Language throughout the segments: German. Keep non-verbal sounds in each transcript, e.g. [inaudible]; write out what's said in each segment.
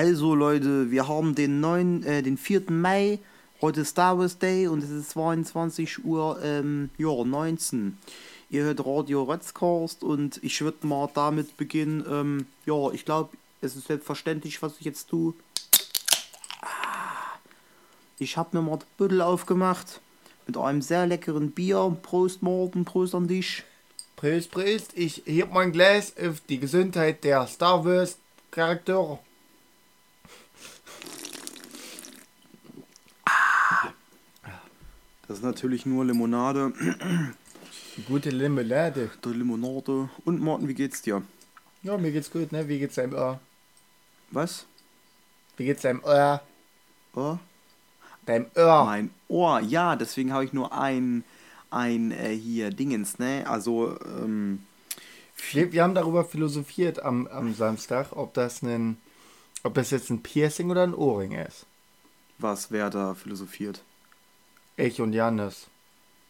Also Leute, wir haben den 9, äh, den 4. Mai, heute ist Star Wars Day und es ist 22 Uhr ähm, ja, 19. Ihr hört Radio Rotzcast und ich würde mal damit beginnen. Ähm, ja, ich glaube, es ist selbstverständlich, was ich jetzt tue. Ah, Ich habe mir mal den Büttel aufgemacht mit einem sehr leckeren Bier. Prost Morten, Prost an dich. Prost, Prost. Ich heb mein Glas auf die Gesundheit der Star Wars Charaktere. Das ist natürlich nur Limonade. [clears throat] Gute Limonade. Der Limonade. Und Morten, wie geht's dir? Ja, mir geht's gut, ne? Wie geht's deinem Ohr? Was? Wie geht's deinem Ohr? Oh? Deinem Ohr. Mein Ohr, ja, deswegen habe ich nur ein, ein äh, hier Dingens, ne? Also, ähm, Wir, wir haben darüber philosophiert am, am Samstag, ob das ein, ob das jetzt ein Piercing oder ein Ohrring ist. was wer da philosophiert? Ich und Janis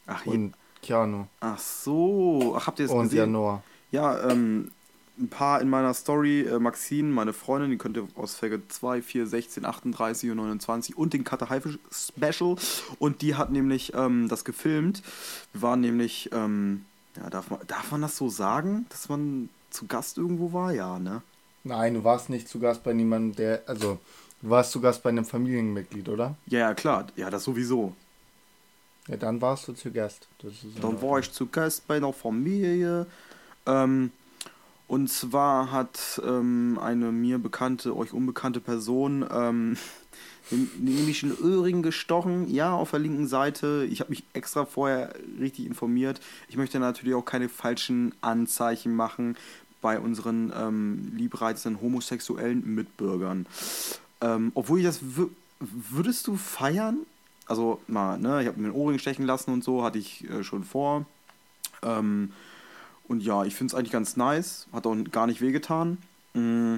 Ach, und Keanu ach so, ach, habt ihr es und gesehen? Janor. Ja, ähm, ein paar in meiner Story, äh, Maxine, meine Freundin, die könnt ihr aus Folge 2, 4, 16, 38 und 29 und den Haifisch Special und die hat nämlich ähm, das gefilmt. Wir waren nämlich, ähm, ja, darf man, darf man das so sagen, dass man zu Gast irgendwo war? Ja, ne? Nein, du warst nicht zu Gast bei niemandem, der, also, du warst zu Gast bei einem Familienmitglied, oder? Ja, ja, klar, ja, das sowieso. Ja, dann warst du zu Gast. Dann war ich zu Gast bei einer Familie. Ähm, und zwar hat ähm, eine mir bekannte, euch unbekannte Person ähm, [laughs] nämlich einen Öhring gestochen. Ja, auf der linken Seite. Ich habe mich extra vorher richtig informiert. Ich möchte natürlich auch keine falschen Anzeichen machen bei unseren ähm, liebreizenden homosexuellen Mitbürgern. Ähm, obwohl ich das wü- würdest du feiern? Also mal, ne, ich habe mir einen Ohrring stechen lassen und so, hatte ich äh, schon vor. Ähm, und ja, ich finde es eigentlich ganz nice, hat auch gar nicht wehgetan. Mm.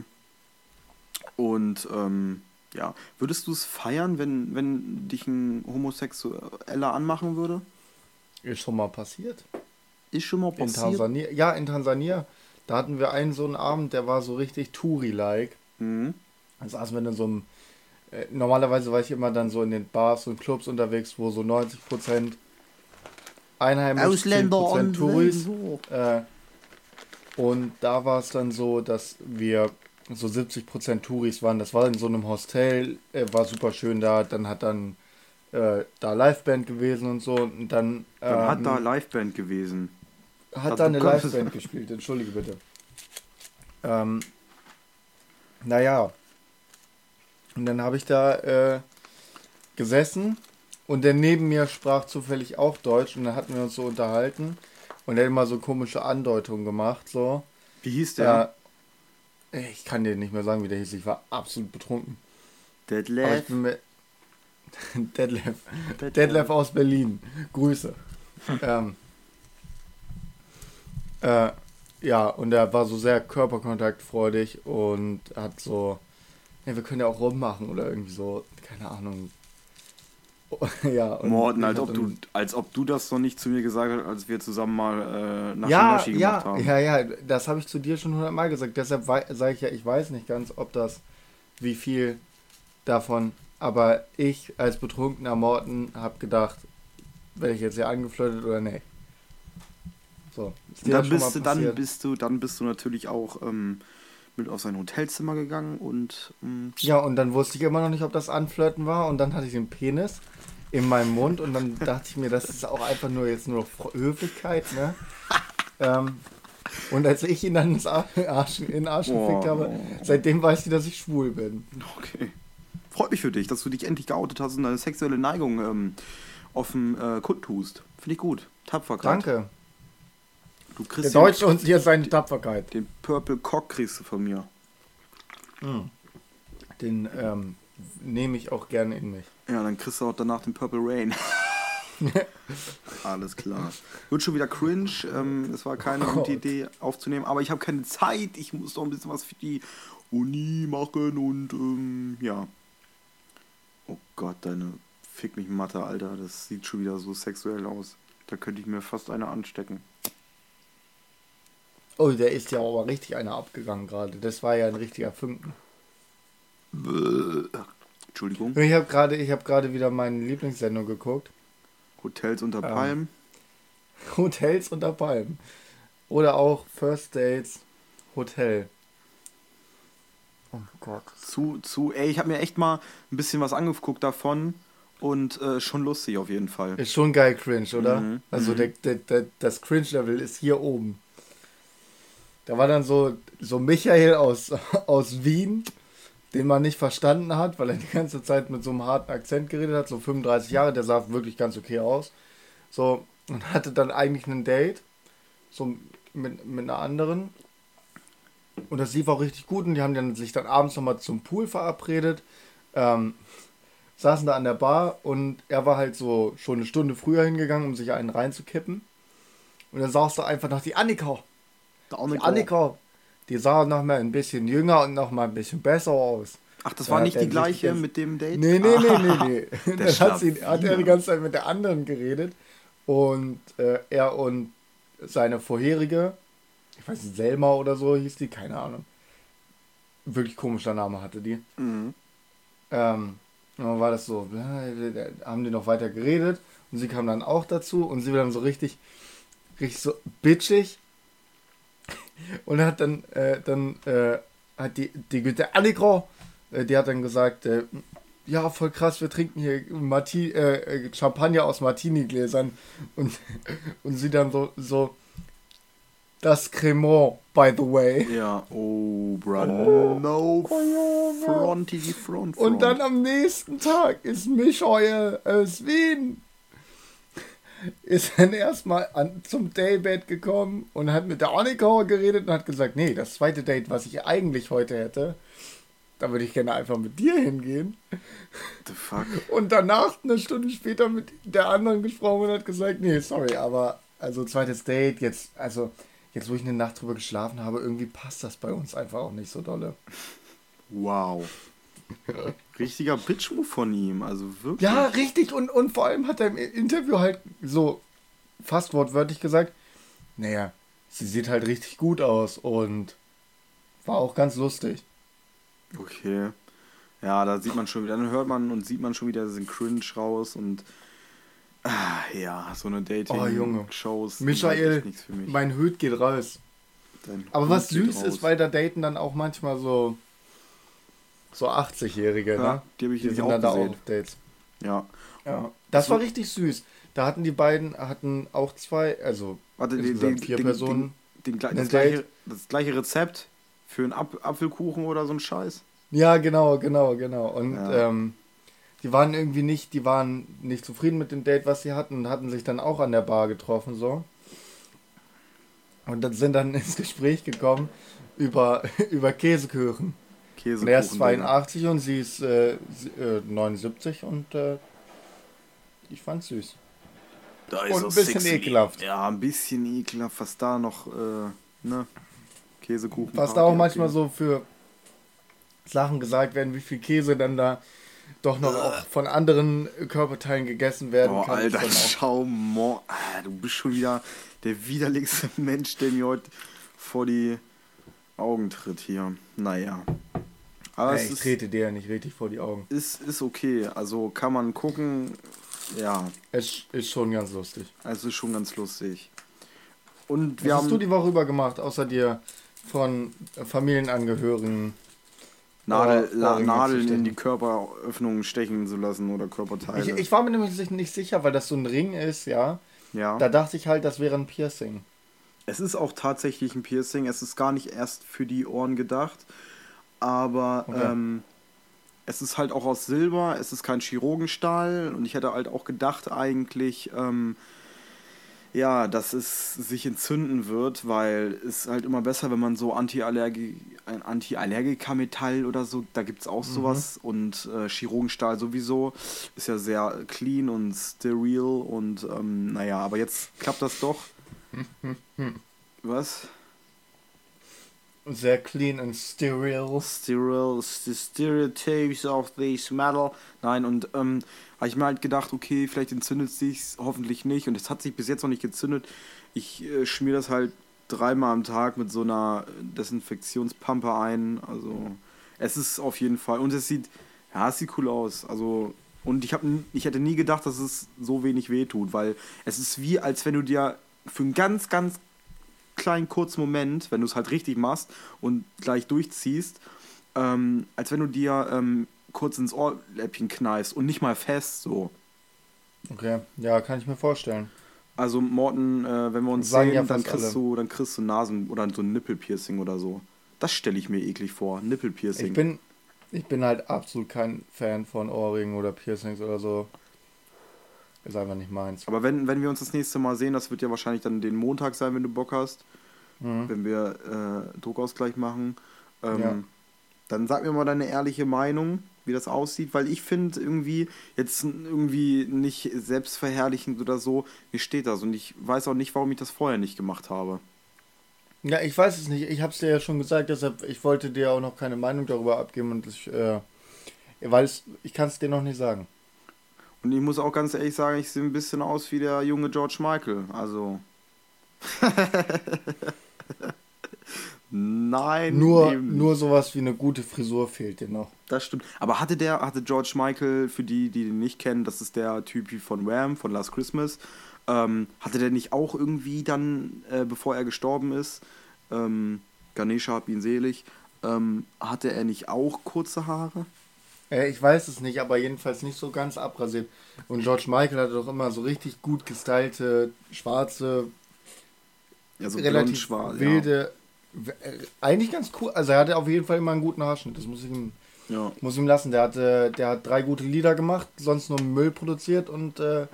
Und ähm, ja, würdest du es feiern, wenn, wenn dich ein Homosexueller anmachen würde? Ist schon mal passiert. Ist schon mal In passiert. Tansania. Ja, in Tansania. Da hatten wir einen so einen Abend, der war so richtig Touri-like. Mhm. Da saßen wir in so einem. Äh, normalerweise war ich immer dann so in den Bars und Clubs unterwegs, wo so 90% Einheimische, Ausländer 10% und Touris. Äh, und da war es dann so, dass wir so 70% Touris waren. Das war in so einem Hostel, äh, war super schön da. Dann hat dann äh, da Liveband gewesen und so. Und dann, Dann hat ähm, da Liveband gewesen. hat Also da eine Liveband gespielt, entschuldige bitte. Ähm, naja. Und dann habe ich da äh, gesessen und der neben mir sprach zufällig auch Deutsch und dann hatten wir uns so unterhalten und er hat immer so komische Andeutungen gemacht, so. Wie hieß der? Ja. Ich kann dir nicht mehr sagen, wie der hieß. Ich war absolut betrunken. Detlef. mir. [laughs] Detlef. Detlef aus Berlin. Grüße. ähm, äh, ja, und er war so sehr körperkontaktfreudig und hat so. Ja, wir können ja auch rummachen oder irgendwie so. Keine Ahnung. [laughs] ja. und Morten, als ob, du, als ob du das noch nicht zu mir gesagt hast, als wir zusammen mal äh, Naschi ja, Naschi gemacht ja, haben. ja, ja, das habe ich zu dir schon hundertmal gesagt. Deshalb sage ich ja, ich weiß nicht ganz, ob das, wie viel davon, aber ich als betrunkener Morten habe gedacht, werde ich jetzt hier angeflirtet oder nicht. So, dann bist, du, dann, bist du, dann bist du natürlich auch ähm, mit auf sein Hotelzimmer gegangen und ähm, Ja, und dann wusste ich immer noch nicht, ob das Anflirten war und dann hatte ich den Penis in meinem Mund und dann [laughs] dachte ich mir, das ist auch einfach nur jetzt nur Höflichkeit, ne? ähm, und als ich ihn dann ins Ar- Arsch, in den Arsch gefickt Oh. habe, seitdem weiß ich, dass ich schwul bin. okay. Freut mich für dich, dass du dich endlich geoutet hast und deine sexuelle Neigung ähm, offen äh, kundtust. Finde ich gut. Tapferkeit. Danke. Du Der kriegst Deutsche uns hier seine Tapferkeit. den, Purple Cock kriegst du von mir. Den ähm, nehme ich auch gerne in mich. Ja, dann kriegst du auch danach den Purple Rain. [laughs] Alles klar. Wird schon wieder cringe. Ähm, es war keine Oh gute. Idee aufzunehmen, aber ich habe keine Zeit. Ich muss doch ein bisschen was für die Uni machen und ähm, ja. Oh Gott, deine Fick mich Mathe, Alter. Das sieht schon wieder so sexuell aus. Da könnte ich mir fast eine anstecken. Oh, der ist ja aber richtig einer abgegangen gerade. Das war ja ein richtiger Funken. Entschuldigung. Ich habe gerade hab grade wieder meine Lieblingssendung geguckt. Hotels unter Ähm. Palmen. Hotels unter Palmen. Oder auch First Dates Hotel. Oh Gott. Zu, zu, ey, ich habe mir echt mal ein bisschen was angeguckt davon und äh, schon lustig auf jeden Fall. Ist schon geil cringe, oder? Mhm, Also mhm. Der, der, der, das Cringe-Level ist hier oben. Da war dann so, so Michael aus, [laughs] aus Wien, den man nicht verstanden hat, weil er die ganze Zeit mit so einem harten Akzent geredet hat, so 35 Jahre, der sah wirklich ganz okay aus. So, und hatte dann eigentlich ein Date, so mit, mit einer anderen. Und das lief auch richtig gut und die haben dann sich dann abends nochmal zum Pool verabredet. Ähm, saßen da an der Bar und er war halt so schon eine Stunde früher hingegangen, um sich einen reinzukippen. Und dann saß da einfach noch die Annika. Die Annika, die sah noch mal ein bisschen jünger und noch mal ein bisschen besser aus. Ach, das Da war nicht die gleiche ganz- mit dem Date? Nee, nee, nee, nee, [laughs] nee. der Dann hat, sie, hat er die ganze Zeit mit der anderen geredet. Und äh, er und seine vorherige, ich weiß nicht, Selma oder so hieß die, keine Ahnung. Wirklich komischer Name hatte die. Mhm. Ähm, dann war das so, ja, haben die noch weiter geredet und sie kam dann auch dazu und sie war dann so richtig, richtig so bitchig und hat dann, äh, dann äh, hat die, die gute Annika, äh, die hat dann gesagt, äh, ja, voll krass, wir trinken hier Marti äh, äh, Champagner aus Martini-Gläsern und, [laughs] und sie dann so, so, das Cremant, by the way. Ja, oh, bro. No fronty die Front, Front. Und dann am nächsten Tag ist Michael aus Wien. Ist dann erstmal an, zum Daybed gekommen und hat mit der Annika geredet und hat gesagt, nee, das zweite Date, was ich eigentlich heute hätte, da würde ich gerne einfach mit dir hingehen. The fuck? Und danach, eine Stunde später, mit der anderen gesprochen und hat gesagt, nee, sorry, aber also zweites Date, jetzt, also jetzt, wo ich eine Nacht drüber geschlafen habe, irgendwie passt das bei uns einfach auch nicht so dolle. Wow. Richtiger Bitch-Move von ihm, also wirklich. Ja, richtig. Und, und vor allem hat er im Interview halt so fast wortwörtlich gesagt, naja, sie sieht halt richtig gut aus und war auch ganz lustig. Okay. Ja, da sieht man schon wieder, dann hört man und sieht man schon wieder diesen Cringe raus und ah, ja, so eine Oh, Junge. Dating-Shows. sind Michael, halt echt nichts für mich. Mein Hüt geht raus. Dein Aber Hut was süß raus. ist, weil da daten dann auch manchmal so so 80-Jährige, Ja, ne? die habe ich Die sind auch dann da auch gesehen. auf Dates. Ja. Ja. Das So- war richtig süß. Da hatten die beiden, hatten auch zwei, also Warte, insgesamt den, vier den, Personen. Den, das, gleiche, das gleiche Rezept für einen Ap Apfelkuchen oder so ein Scheiß. Ja, genau, genau, genau. Und Ja. ähm, die waren irgendwie nicht, die waren nicht zufrieden mit dem Date, was sie hatten und hatten sich dann auch an der Bar getroffen, so. Und dann sind dann [laughs] ins Gespräch gekommen über, [laughs] über Käsekuchen. Käsekuchen. Er ist Digga. 82 und sie ist äh, sie- äh, 79 und äh, ich fand's süß. Da Und ein bisschen ekelhaft. Ja, ein bisschen ekelhaft, was da noch, äh, ne? Käsekuchen. Was da auch manchmal so für Sachen gesagt werden, wie viel Käse dann da doch noch auch von anderen Körperteilen gegessen werden Boah, kann. ist Alter, schau mal. Ah, du bist schon wieder der widerlichste [laughs] Mensch, der mir heute vor die Augen tritt hier. Naja. Aber Ey, es ich ist, trete dir ja nicht richtig vor die Augen. ist, ist okay. Also kann man gucken. Ja, Es ist schon ganz lustig. also ist schon ganz lustig. Und Was wir hast du haben die Woche über gemacht, außer dir von Familienangehörigen? Nadel, Ohr- Nadeln in die? Körperöffnungen stechen zu lassen oder Körperteile. Ich, ich war mir nämlich nicht sicher, weil das so ein Ring ist, ja. ja. Da dachte ich halt, das wäre ein Piercing. Es ist auch tatsächlich ein Piercing. Es ist gar nicht erst für die Ohren gedacht. Aber Okay. ähm, es ist halt auch aus Silber. Es ist kein Chirurgenstahl. Und ich hätte halt auch gedacht eigentlich, ähm, ja, dass es sich entzünden wird, weil es halt immer besser, wenn man so Antiallergi ein Antiallergika-Metall oder so, da gibt es auch sowas. Und äh, Chirurgenstahl sowieso ist ja sehr clean und steril. Und ähm, naja, aber jetzt klappt das doch. [laughs] Was? Sehr clean and steril. Steril, the stereotypes of this metal. Nein, und ähm, habe ich mir halt gedacht, okay, vielleicht entzündet sich's, hoffentlich nicht. Und es hat sich bis jetzt noch nicht gezündet. Ich äh, schmier das halt dreimal am Tag mit so einer Desinfektionspampe ein. Also Es ist auf jeden Fall. Und es sieht, ja, es sieht cool aus. Also, und ich, hab, ich hätte nie gedacht, dass es so wenig wehtut, weil es ist wie, als wenn du dir für einen ganz, ganz kleinen kurzen Moment, wenn du es halt richtig machst und gleich durchziehst, ähm, als wenn du dir ähm, kurz ins Ohrläppchen kneifst und nicht mal fest so. Okay, ja, kann ich mir vorstellen. Also Morten, äh, wenn wir uns Sagen sehen, ja dann kriegst alle. du, dann kriegst du Nasen oder so ein Nippelpiercing oder so. Das stelle ich mir eklig vor, Nippelpiercing. Ich bin, ich bin halt absolut kein Fan von Ohrringen oder Piercings oder so. Ist einfach nicht meins. Aber wenn, wenn wir uns das nächste Mal sehen, das wird ja wahrscheinlich dann den Montag sein, wenn du Bock hast, Mhm. wenn wir äh, Druckausgleich machen, ähm, Ja. dann sag mir mal deine ehrliche Meinung, wie das aussieht, weil ich finde irgendwie jetzt irgendwie nicht selbstverherrlichend oder so, mir steht das und ich weiß auch nicht, warum ich das vorher nicht gemacht habe. Ja, ich weiß es nicht. Ich habe es dir ja schon gesagt, deshalb ich wollte dir auch noch keine Meinung darüber abgeben und ich, äh, weil ich kann es dir noch nicht sagen. Und ich muss auch ganz ehrlich sagen, ich sehe ein bisschen aus wie der junge George Michael. Also. [laughs] Nein, Nur, nur sowas wie eine gute Frisur fehlt dir noch. Das stimmt. Aber hatte der, hatte George Michael, für die, die den nicht kennen, das ist der Typ von Wham, von Last Christmas, ähm, hatte der nicht auch irgendwie dann, äh, bevor er gestorben ist, ähm, Ganesha hab ihn selig, ähm, hatte er nicht auch kurze Haare? Äh, ich weiß es nicht, aber jedenfalls nicht so ganz abrasiert. Und George Michael hatte doch immer so richtig gut gestylte, schwarze, Ja, so relativ blond-schwarz, wilde, w- äh, eigentlich ganz cool. Also er hatte auf jeden Fall immer einen guten Haarschnitt. Das muss ich ihm, Ja. muss ihm lassen. Der hatte, der hat drei gute Lieder gemacht, sonst nur Müll produziert und äh,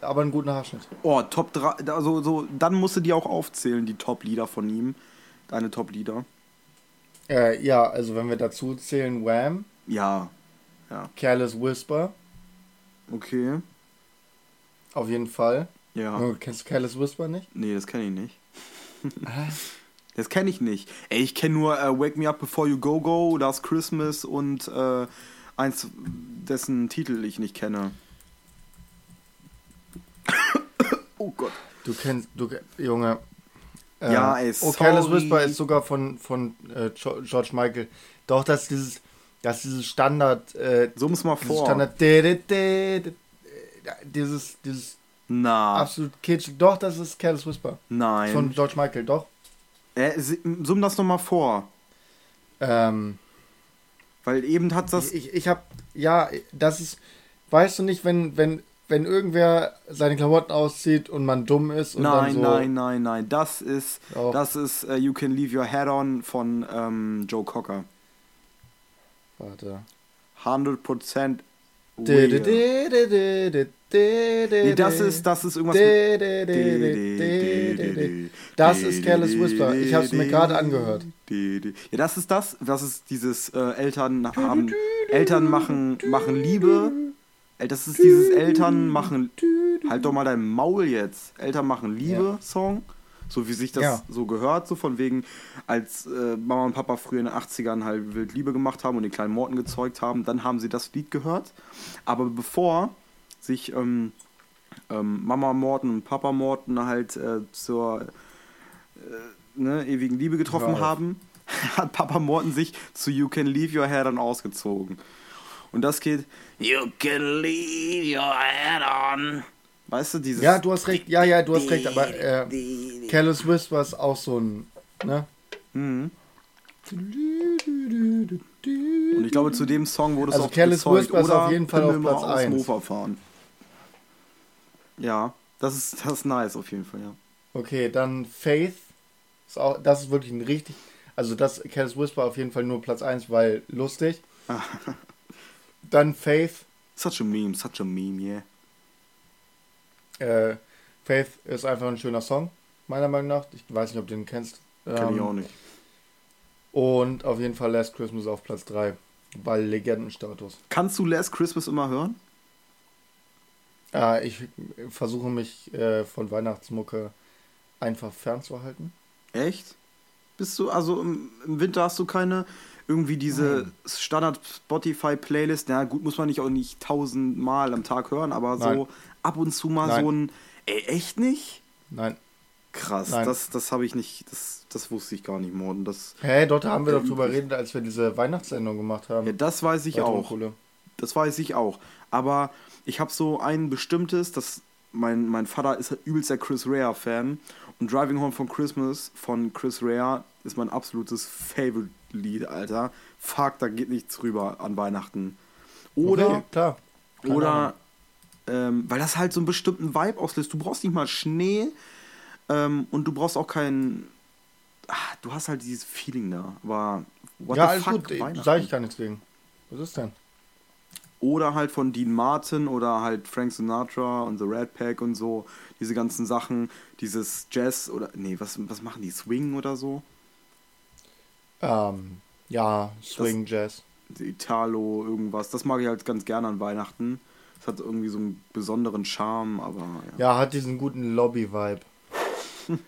aber einen guten Haarschnitt. Oh, Top 3, also so, dann musst du die auch aufzählen, die Top-Lieder von ihm. Deine Top-Lieder. Äh, ja, also wenn wir dazu zählen, Wham, Ja. Ja. Careless Whisper, Okay. auf jeden Fall. Ja. Oh, kennst du Careless Whisper nicht? Nee, das kenne ich nicht. [laughs] Das kenne ich nicht. Ey, ich kenne nur äh, Wake Me Up Before You Go Go, Last Christmas und äh, eins, dessen Titel ich nicht kenne. [coughs] oh Gott. Du kennst, du, Junge. Ja, ey, Oh, Careless sorry. Whisper ist sogar von, von äh, George Michael. Doch, das ist dieses, das ist dieses Standard, äh, So muss mal dieses vor. Standard, de- dieses, dieses Na, absolut kitschig. Doch, das ist Careless Whisper. nein. Von George Michael, doch. äh, summ das nochmal vor. Ähm, Weil eben hat das. ich, ich hab, ja, das ist, weißt du nicht, wenn, wenn, wenn irgendwer seine Klamotten auszieht und man dumm ist und dann Nein, so, nein, nein, nein. Das ist. Doch. Das ist äh, You Can Leave Your Head On von ähm, Joe Cocker. Warte. 100% De- de- real. Nee, das ist, das ist irgendwas Das ist Careless Whisper. Ich hab's mir gerade angehört. Ja, das ist das. Das ist dieses äh, Eltern haben. Eltern machen, machen Liebe. Das ist dieses Eltern machen. Halt doch mal dein Maul jetzt. Eltern machen Liebe Song. So wie sich das Ja. so gehört. So von wegen, als äh, Mama und Papa früher in den 80ern halt wild Liebe gemacht haben und den kleinen Morten gezeugt haben, dann haben sie das Lied gehört. Aber bevor sich ähm, ähm, Mama Morten und Papa Morten halt äh, zur äh, ne, ewigen Liebe getroffen auf. haben, [laughs] hat Papa Morten sich zu You Can Leave Your Head On ausgezogen. Und das geht You can leave your head on. Weißt du, dieses. Ja, du hast recht. Ja, ja, du hast recht. Aber äh, Careless Whisper ist auch so ein. Ne? Mhm. Und ich glaube, zu dem Song wurde es Also auch Careless. Whisper ist auf jeden Fall auf Platz mal aus 1. Mofa fahren. Ja, das ist, das ist nice auf jeden Fall, ja. Okay, dann Faith. Ist auch, das ist wirklich ein richtig. Also das Careless Whisper auf jeden Fall nur Platz 1, weil lustig. [laughs] Dann Faith. Such a meme, such a meme, yeah. Äh, Faith ist einfach ein schöner Song, meiner Meinung nach. Ich weiß nicht, ob du den kennst. Kenn ich Ähm, auch nicht. Und auf jeden Fall Last Christmas auf Platz 3. Weil Legendenstatus. Kannst du Last Christmas immer hören? Äh, ich versuche mich äh, von Weihnachtsmucke einfach fernzuhalten. Echt? Bist du, also im, im Winter hast du keine irgendwie diese. Standard Spotify Playlist? Na gut, muss man nicht auch nicht tausendmal am Tag hören, aber Nein. so ab und zu mal Nein. so ein. Ey, echt nicht? Nein. Krass, Nein. das, das habe ich nicht, das, das wusste ich gar nicht, Morden. Das, Hä, hey, dort haben wir doch drüber geredet, als wir diese Weihnachtssendung gemacht haben. ja, das weiß ich Bei auch. Tonkohle. Das weiß ich auch. Aber ich habe so ein bestimmtes, das mein, mein Vater ist übelst der Chris Rea-Fan. Und Driving Home from Christmas von Chris Rea ist mein absolutes Favorite-Lied, Alter. Fuck, da geht nichts rüber an Weihnachten. Oder, okay, klar. Keine oder, Ahnung. Ähm, weil das halt so einen bestimmten Vibe auslöst. Du brauchst nicht mal Schnee ähm, und du brauchst auch keinen. Ah, du hast halt dieses Feeling da. Aber what ja, the alles fuck, gut, sag ich gar nichts gegen. Was ist denn? Oder halt von Dean Martin oder halt Frank Sinatra und The Red Pack und so. Diese ganzen Sachen, dieses Jazz oder. Nee, was, was machen die? Swing oder so? Ähm, ja, Swing Jazz. Italo, irgendwas. Das mag ich halt ganz gerne an Weihnachten. Das hat irgendwie so einen besonderen Charme, aber ja. Ja, hat diesen guten Lobby-Vibe. [laughs]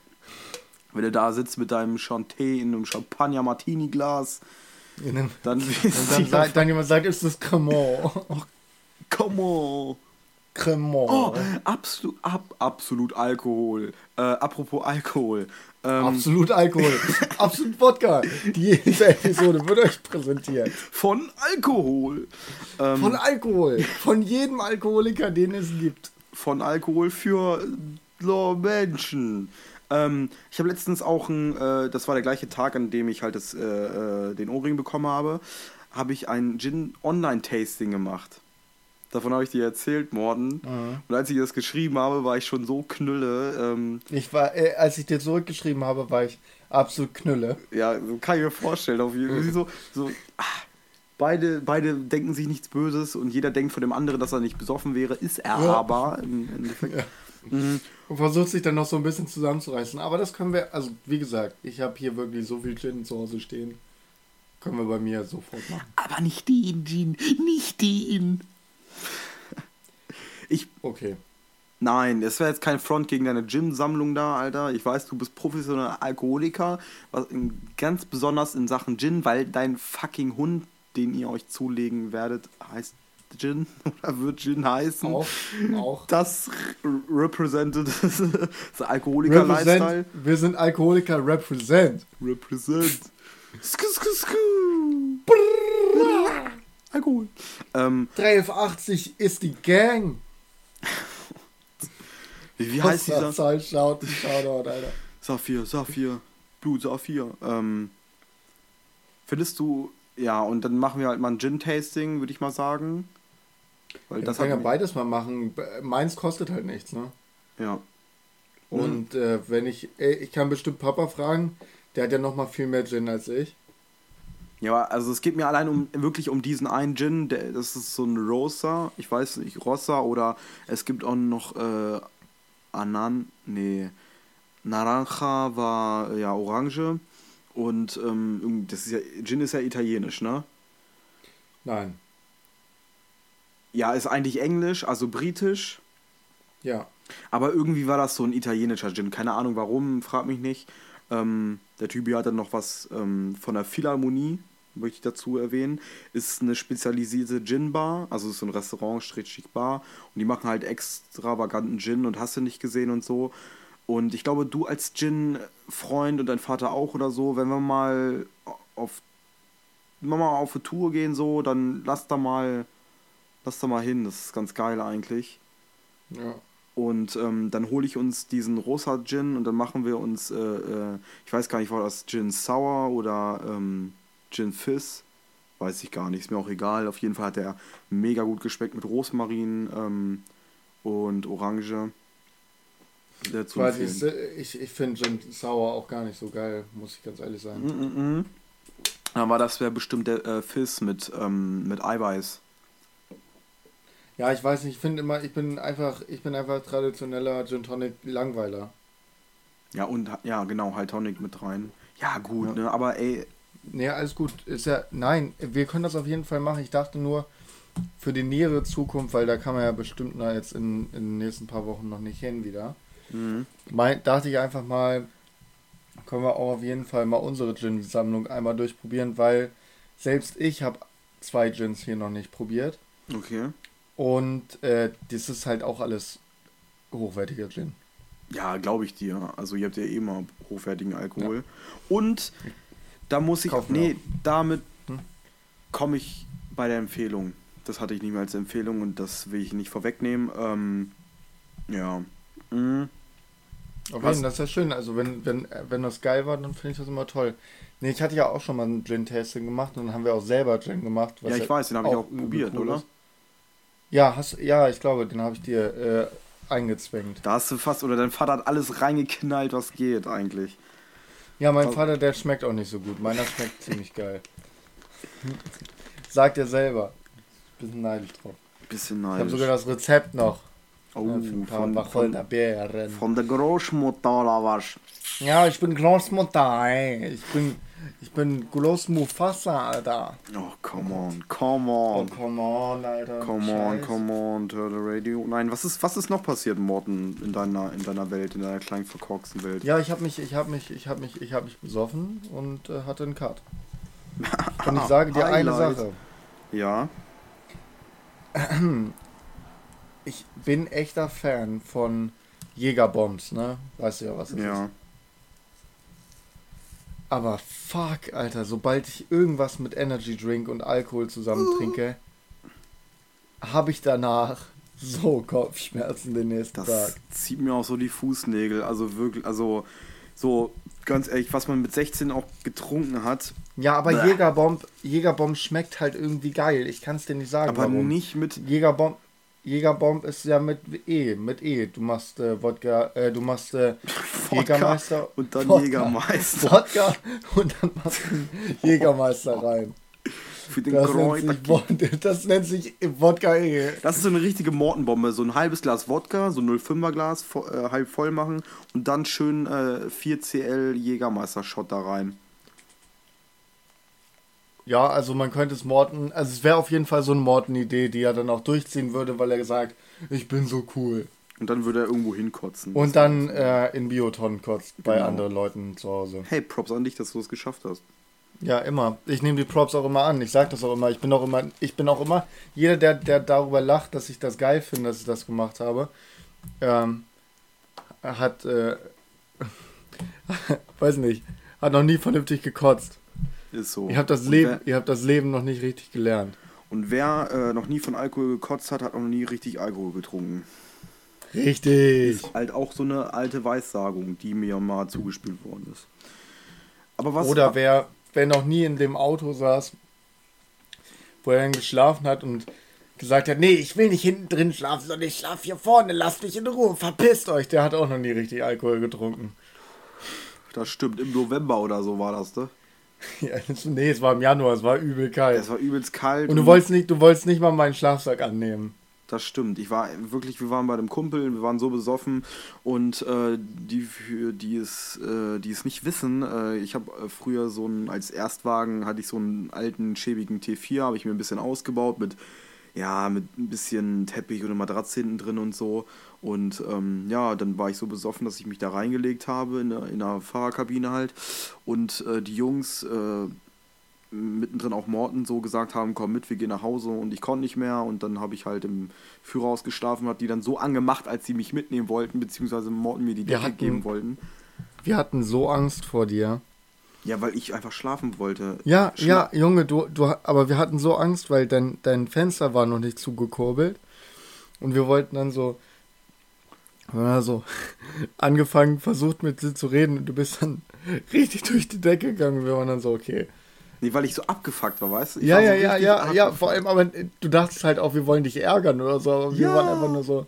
Wenn du da sitzt mit deinem Chanté in einem Champagner-Martini-Glas, dann [laughs] Und dann, sagt, dann jemand sagt, ist das Cremant. [laughs] Come on! Cremant. Oh, absolut, ab, absolut Alkohol. Äh, apropos Alkohol. Ähm, Absolut Alkohol. [laughs] Absolut Wodka. Diese Episode wird euch präsentiert. von Alkohol. Ähm, Von Alkohol. Von jedem Alkoholiker, den es gibt. von Alkohol für Menschen. Ähm, ich habe letztens auch ein, äh, das war der gleiche Tag, an dem ich halt das, äh, äh, den Ohrring bekommen habe, habe ich ein Gin Online-Tasting gemacht. Davon habe ich dir erzählt, Morden. Und als ich das geschrieben habe, war ich schon so knülle. Ähm, Ich war, äh, als ich dir zurückgeschrieben habe, war ich absolut knülle. ja, so kann ich mir vorstellen. Auf jeden Fall. So, so, ah, beide, beide denken sich nichts Böses und jeder denkt von dem anderen, dass er nicht besoffen wäre. Ist er Ja. aber im Endeffekt. Mhm. Und versucht sich dann noch so ein bisschen zusammenzureißen. Aber das können wir, also wie gesagt, ich habe hier wirklich so viel Gin zu Hause stehen. Können wir bei mir sofort machen. Aber nicht den Gin, nicht den. Ich, Okay. nein, das wäre jetzt kein Front gegen deine Gin-Sammlung da, Alter. Ich weiß, du bist professioneller Alkoholiker, was in, ganz besonders in Sachen Gin, weil dein fucking Hund, den ihr euch zulegen werdet, heißt Gin [laughs] oder wird Gin heißen. Auch. auch. Das represented [laughs] das Alkoholiker-Lifestyle. Wir sind Alkoholiker, represent. Represent. Sku, sku, sku. Alkohol. Ähm, 3F80 ist die Gang. Wie, wie heißt dieser? Zahl, schaut, Shoutout, Alter. Saphir, Saphir, Blut, Saphir. Ähm, findest du, ja, und dann machen wir halt mal ein Gin-Tasting, würde ich mal sagen. Weil Wir das können ja beides mal machen. Meins kostet halt nichts, ne? ja. Und, Und äh, wenn ich, ey, ich kann bestimmt Papa fragen, der hat ja noch mal viel mehr Gin als ich. Ja, also es geht mir allein um wirklich um diesen einen Gin, der, das ist so ein Rosa, ich weiß nicht, Rossa oder es gibt auch noch äh, Anan, nee, Naranja war ja Orange und ähm, das ist ja, Gin ist ja italienisch, ne? Nein. Ja, ist eigentlich englisch, also britisch. Ja. Aber irgendwie war das so ein italienischer Gin. Keine Ahnung warum, frag mich nicht. Ähm, der Typ hier hat dann noch was ähm, von der Philharmonie, möchte ich dazu erwähnen. Ist eine spezialisierte Gin-Bar, also ist so ein Restaurant, Strichschick Bar. Und die machen halt extravaganten Gin und hast du nicht gesehen und so. Und ich glaube, du als Gin-Freund und dein Vater auch oder so, wenn wir mal auf, wenn wir mal auf eine Tour gehen, so, dann lass da mal, lass da mal hin. Das ist ganz geil eigentlich. Ja. Und ähm, dann hole ich uns diesen rosa Gin und dann machen wir uns, äh, äh, ich weiß gar nicht, war das Gin Sour oder ähm, Gin Fizz? Weiß ich gar nicht, ist mir auch egal. Auf jeden Fall hat der mega gut geschmeckt mit Rosmarin ähm, und Orange. Der zu Weil empfehlen. ich, ich, ich finde Gin Sour auch gar nicht so geil, muss ich ganz ehrlich sagen. Mm -mm. -mm. Aber das wäre bestimmt der äh, Fizz mit, ähm, mit Eiweiß. Ja, ich weiß nicht, ich finde immer, ich bin einfach, ich bin einfach traditioneller Gin Tonic Langweiler. Ja, und ja, genau, halt Tonic mit rein. Ja, gut, Ja. ne? Aber ey, Nee, alles gut. Ist ja, nein, wir können das auf jeden Fall machen. Ich dachte nur für die nähere Zukunft, weil da kann man ja bestimmt na jetzt in, in den nächsten paar Wochen noch nicht hin wieder. mhm. Mein, dachte ich einfach mal, können wir auch auf jeden Fall mal unsere Gin-Sammlung einmal durchprobieren, weil selbst ich habe zwei Gins hier noch nicht probiert. okay. Und äh, das ist halt auch alles hochwertiger Gin. Ja, glaube ich dir. Also ihr habt ja eh immer hochwertigen Alkohol. Und da muss ich. Kaufen nee, damit Hm? komme ich bei der Empfehlung. Das hatte ich nicht mehr als Empfehlung und das will ich nicht vorwegnehmen. Ähm, ja. Mhm. Jeden, das ist ja schön. Also wenn, wenn, wenn das geil war, dann finde ich das immer toll. Nee, ich hatte ja auch schon mal ein Gin-Tasting gemacht und dann haben wir auch selber Gin gemacht. Ja, ich weiß, den habe ich auch probiert, cool oder? ist. Ja, hast, ja, ich glaube, den habe ich dir äh, eingezwängt. Da hast du fast, oder dein Vater hat alles reingeknallt, was geht eigentlich. Ja, mein Vater, der schmeckt auch nicht so gut. Meiner schmeckt ziemlich geil. Sagt er selber. Bisschen neidisch drauf. Bisschen Ich habe neidisch. sogar das Rezept noch. oh, ja, ein paar von, Wacholder von, von der Großmutter oder was? Ja, ich bin Großmutter, ey. Ich bin, ich bin Groß Mufasa, Alter. Oh, come on, come Oh, on. come on, Alter. Come on, Scheiß. come on, Turtle Radio. Nein, was ist, was ist noch passiert, Morten, in deiner, in deiner Welt, in deiner kleinen verkorksten Welt? Ja, ich habe mich, ich habe mich, ich habe mich, ich habe mich besoffen und äh, hatte einen Cut. [laughs] Und ich sage dir eine. Sache. Ja, Ich bin echter Fan von Jägerbombs, ne? Weißt du ja, was das ist. ja. Aber fuck, Alter, sobald ich irgendwas mit Energy Drink und Alkohol zusammen trinke, habe ich danach so Kopfschmerzen den nächsten Das Tag. zieht mir auch so die Fußnägel. Also wirklich, also so ganz ehrlich, was man mit 16 auch getrunken hat, Ja, aber Bäh. Jägerbomb, Jägerbomb schmeckt halt irgendwie geil. Ich kann es dir nicht sagen, aber warum. nicht mit. Jägerbomb, Jägerbomb ist ja mit E, mit E. Du machst äh, Wodka, äh, du machst äh, [laughs] Jägermeister und dann Wodka. Jägermeister. Wodka und dann machst du einen [laughs] Jägermeister rein. Für den Das nennt, sich, [laughs] das nennt sich Wodka E. Das ist so eine richtige Mortenbombe. So ein halbes Glas Wodka, so ein 05er Glas, vo- äh, halb voll machen und dann schön äh, 4CL Jägermeister-Shot da rein. Ja, also man könnte es Morten, also es wäre auf jeden Fall so eine Morten-Idee, die er dann auch durchziehen würde, weil er sagt, ich bin so cool. Und dann würde er irgendwo hinkotzen. Und dann äh, in Biotonnen kotzt bei Genau. anderen Leuten zu Hause. Hey, Props an dich, dass du es geschafft hast. Ja, immer. Ich nehme die Props auch immer an. Ich sage das auch immer. Ich bin auch immer, ich bin auch immer, jeder, der, der darüber lacht, dass ich das geil finde, dass ich das gemacht habe, ähm, hat, äh, [laughs] weiß nicht, hat noch nie vernünftig gekotzt. Ist so. Ihr habt das Und Leben, Wer, ihr habt das Leben noch nicht richtig gelernt. und wer äh, noch nie von Alkohol gekotzt hat, hat noch nie richtig Alkohol getrunken. Richtig. Ist halt auch so eine alte Weissagung, die mir mal zugespielt worden ist. Aber was. Oder wer, wer noch nie in dem Auto saß, wo er dann geschlafen hat und gesagt hat, nee, ich will nicht hinten drin schlafen, sondern ich schlafe hier vorne, lasst mich in Ruhe, verpisst euch. Der hat auch noch nie richtig Alkohol getrunken. Das stimmt, im November oder so war das, ne? [laughs] Ja, nee, es war im Januar, es war übel kalt. Es war übelst kalt. Und du wolltest nicht, du wolltest nicht mal meinen Schlafsack annehmen. Das stimmt. Ich war wirklich, wir waren bei einem Kumpel, wir waren so besoffen und äh, die für die es, äh, die es nicht wissen, äh, ich habe äh, früher so einen als Erstwagen hatte ich so einen alten schäbigen T4, habe ich mir ein bisschen ausgebaut mit ja mit ein bisschen Teppich und eine Matratze hinten drin und so und ähm, ja dann war ich so besoffen, dass ich mich da reingelegt habe in der, in der Fahrerkabine halt und äh, die Jungs äh, mittendrin auch Morten so gesagt haben, komm mit, wir gehen nach Hause und ich konnte nicht mehr und dann habe ich halt im Führerhaus geschlafen und habe die dann so angemacht, als sie mich mitnehmen wollten, beziehungsweise Morten mir die Decke hatten- geben wollten. Wir hatten so Angst vor dir. Ja, weil ich einfach schlafen wollte. Ja, Schla- ja, Junge, du, du, aber wir hatten so Angst, weil dein, dein Fenster war noch nicht zugekurbelt. Und wir wollten dann so, also, [laughs] angefangen, versucht mit dir zu reden und du bist dann [laughs] richtig durch die Decke gegangen. Wir waren dann so, okay. Nee, weil ich so abgefuckt war, weißt du? Ich Ja, war so ja, ja, ja, ja, vor allem, aber äh, du dachtest halt auch, wir wollen dich ärgern oder so. Aber wir Ja. waren einfach nur so,